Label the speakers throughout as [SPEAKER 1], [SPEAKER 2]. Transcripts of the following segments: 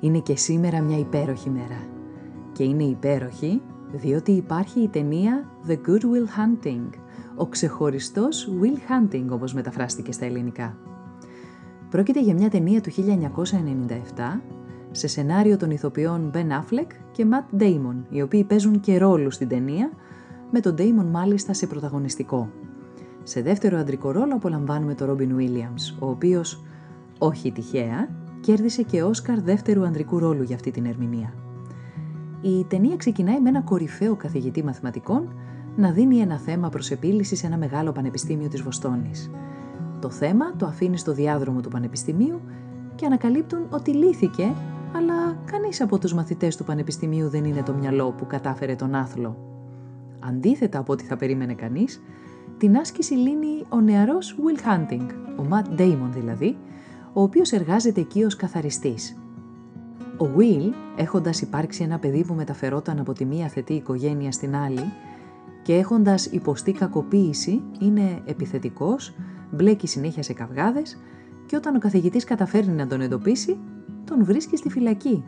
[SPEAKER 1] Είναι και σήμερα μια υπέροχη μέρα. Και είναι υπέροχη διότι υπάρχει η ταινία The Good Will Hunting, ο ξεχωριστός Will Hunting όπως μεταφράστηκε στα ελληνικά. Πρόκειται για μια ταινία του 1997 σε σενάριο των ηθοποιών Ben Affleck και Matt Damon, οι οποίοι παίζουν και ρόλους στην ταινία, με τον Damon μάλιστα σε πρωταγωνιστικό. Σε δεύτερο αντρικό ρόλο απολαμβάνουμε τον Robin Williams, ο οποίος, όχι τυχαία, κέρδισε και Όσκαρ δεύτερου ανδρικού ρόλου για αυτή την ερμηνεία. Η ταινία ξεκινάει με ένα κορυφαίο καθηγητή μαθηματικών να δίνει ένα θέμα προς επίλυση σε ένα μεγάλο πανεπιστήμιο της Βοστόνης. Το θέμα το αφήνει στο διάδρομο του πανεπιστημίου και ανακαλύπτουν ότι λύθηκε, αλλά κανείς από τους μαθητές του πανεπιστημίου δεν είναι το μυαλό που κατάφερε τον άθλο. Αντίθετα από ό,τι θα περίμενε κανείς, την άσκηση λύνει ο νεαρός Will Hunting, ο Matt Damon δηλαδή, ο οποίος εργάζεται εκεί ως καθαριστής. Ο Will, έχοντας υπάρξει ένα παιδί που μεταφερόταν από τη μία θετή οικογένεια στην άλλη και έχοντας υποστεί κακοποίηση, είναι επιθετικός, μπλέκει συνέχεια σε καυγάδες και όταν ο καθηγητής καταφέρνει να τον εντοπίσει, τον βρίσκει στη φυλακή.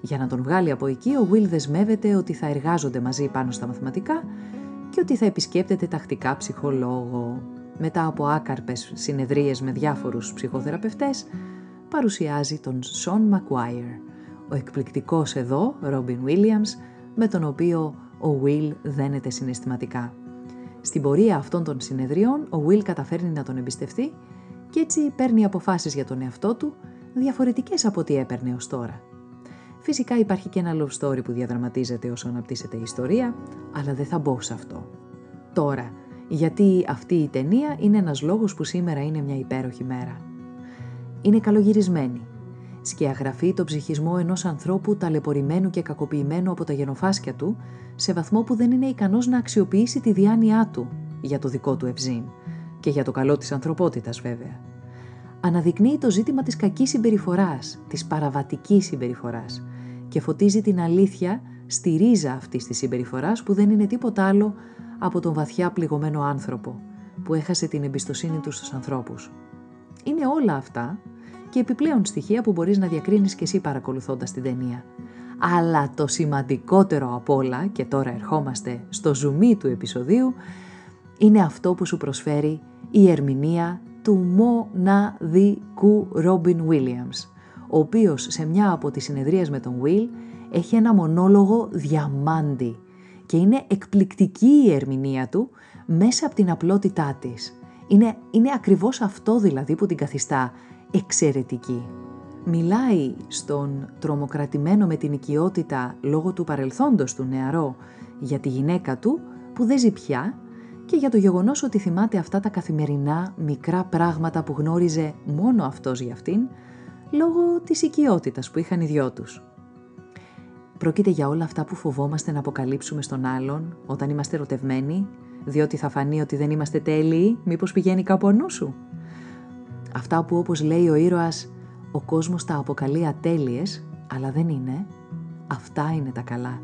[SPEAKER 1] Για να τον βγάλει από εκεί, ο Will δεσμεύεται ότι θα εργάζονται μαζί πάνω στα μαθηματικά και ότι θα επισκέπτεται τακτικά ψυχολόγο μετά από άκαρπες συνεδρίες με διάφορους ψυχοθεραπευτές, παρουσιάζει τον Σον Μακουάιρ, ο εκπληκτικός εδώ Ρόμπιν Williams, με τον οποίο ο Will δένεται συναισθηματικά. Στην πορεία αυτών των συνεδριών, ο Will καταφέρνει να τον εμπιστευτεί και έτσι παίρνει αποφάσεις για τον εαυτό του, διαφορετικές από ό,τι έπαιρνε ως τώρα. Φυσικά υπάρχει και ένα love story που διαδραματίζεται όσο αναπτύσσεται η ιστορία, αλλά δεν θα μπω σε αυτό. Τώρα, γιατί αυτή η ταινία είναι ένας λόγος που σήμερα είναι μια υπέροχη μέρα. Είναι καλογυρισμένη. Σκιαγραφεί το ψυχισμό ενός ανθρώπου ταλαιπωρημένου και κακοποιημένου από τα γενοφάσκια του, σε βαθμό που δεν είναι ικανός να αξιοποιήσει τη διάνοιά του για το δικό του ευζήν και για το καλό της ανθρωπότητας βέβαια. Αναδεικνύει το ζήτημα της κακής συμπεριφοράς, της παραβατικής συμπεριφοράς και φωτίζει την αλήθεια στη ρίζα αυτής της συμπεριφοράς που δεν είναι τίποτα άλλο από τον βαθιά πληγωμένο άνθρωπο που έχασε την εμπιστοσύνη του στους ανθρώπους. Είναι όλα αυτά και επιπλέον στοιχεία που μπορείς να διακρίνεις και εσύ παρακολουθώντας την ταινία. Αλλά το σημαντικότερο απ' όλα, και τώρα ερχόμαστε στο ζουμί του επεισοδίου, είναι αυτό που σου προσφέρει η ερμηνεία του μοναδικού Ρόμπιν Williams, ο οποίος σε μια από τις συνεδρίες με τον Will έχει ένα μονόλογο διαμάντι και είναι εκπληκτική η ερμηνεία του μέσα από την απλότητά της. Είναι, είναι ακριβώς αυτό δηλαδή που την καθιστά εξαιρετική. Μιλάει στον τρομοκρατημένο με την οικειότητα λόγω του παρελθόντος του νεαρό για τη γυναίκα του που δεν ζει πια και για το γεγονός ότι θυμάται αυτά τα καθημερινά μικρά πράγματα που γνώριζε μόνο αυτός για αυτήν λόγω της οικειότητας που είχαν οι δυο τους. Πρόκειται για όλα αυτά που φοβόμαστε να αποκαλύψουμε στον άλλον όταν είμαστε ερωτευμένοι, διότι θα φανεί ότι δεν είμαστε τέλειοι, μήπως πηγαίνει κάπου νου σου. Αυτά που όπως λέει ο ήρωας, ο κόσμος τα αποκαλεί ατέλειες, αλλά δεν είναι, αυτά είναι τα καλά.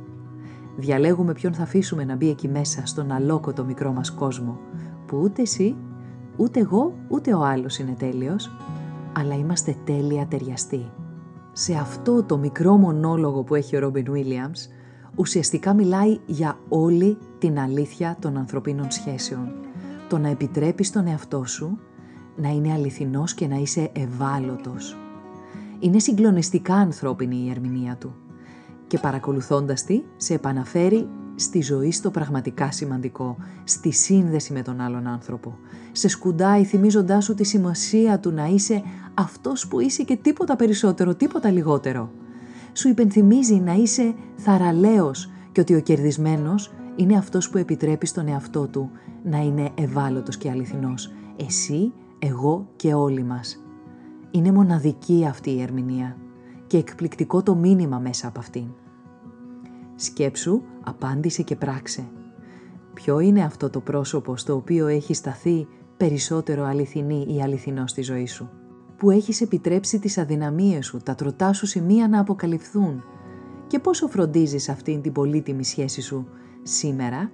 [SPEAKER 1] Διαλέγουμε ποιον θα αφήσουμε να μπει εκεί μέσα στον αλόκοτο μικρό μας κόσμο, που ούτε εσύ, ούτε εγώ, ούτε ο άλλος είναι τέλειος, αλλά είμαστε τέλεια ταιριαστοί σε αυτό το μικρό μονόλογο που έχει ο Ρόμπιν Williams, ουσιαστικά μιλάει για όλη την αλήθεια των ανθρωπίνων σχέσεων. Το να επιτρέπεις τον εαυτό σου να είναι αληθινός και να είσαι ευάλωτος. Είναι συγκλονιστικά ανθρώπινη η ερμηνεία του. και παρακολουθώντας τη σε επαναφέρει στη ζωή στο πραγματικά σημαντικό, στη σύνδεση με τον άλλον άνθρωπο. Σε σκουντάει θυμίζοντάς σου τη σημασία του να είσαι αυτός που είσαι και τίποτα περισσότερο, τίποτα λιγότερο. Σου υπενθυμίζει να είσαι θαραλέος και ότι ο κερδισμένος είναι αυτός που επιτρέπει στον εαυτό του να είναι ευάλωτος και αληθινός. Εσύ, εγώ και όλοι μας. Είναι μοναδική αυτή η ερμηνεία και εκπληκτικό το μήνυμα μέσα από αυτήν. Σκέψου, απάντησε και πράξε. Ποιο είναι αυτό το πρόσωπο στο οποίο έχει σταθεί περισσότερο αληθινή ή αληθινό στη ζωή σου; Που έχεις επιτρέψει τις αδυναμίες σου, τα τροτά σου σημεία να αποκαλυφθούν; Και πόσο φροντίζεις αυτήν την πολύτιμη σχέση σου σήμερα;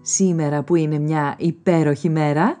[SPEAKER 1] Σήμερα που είναι μια υπέροχη μέρα.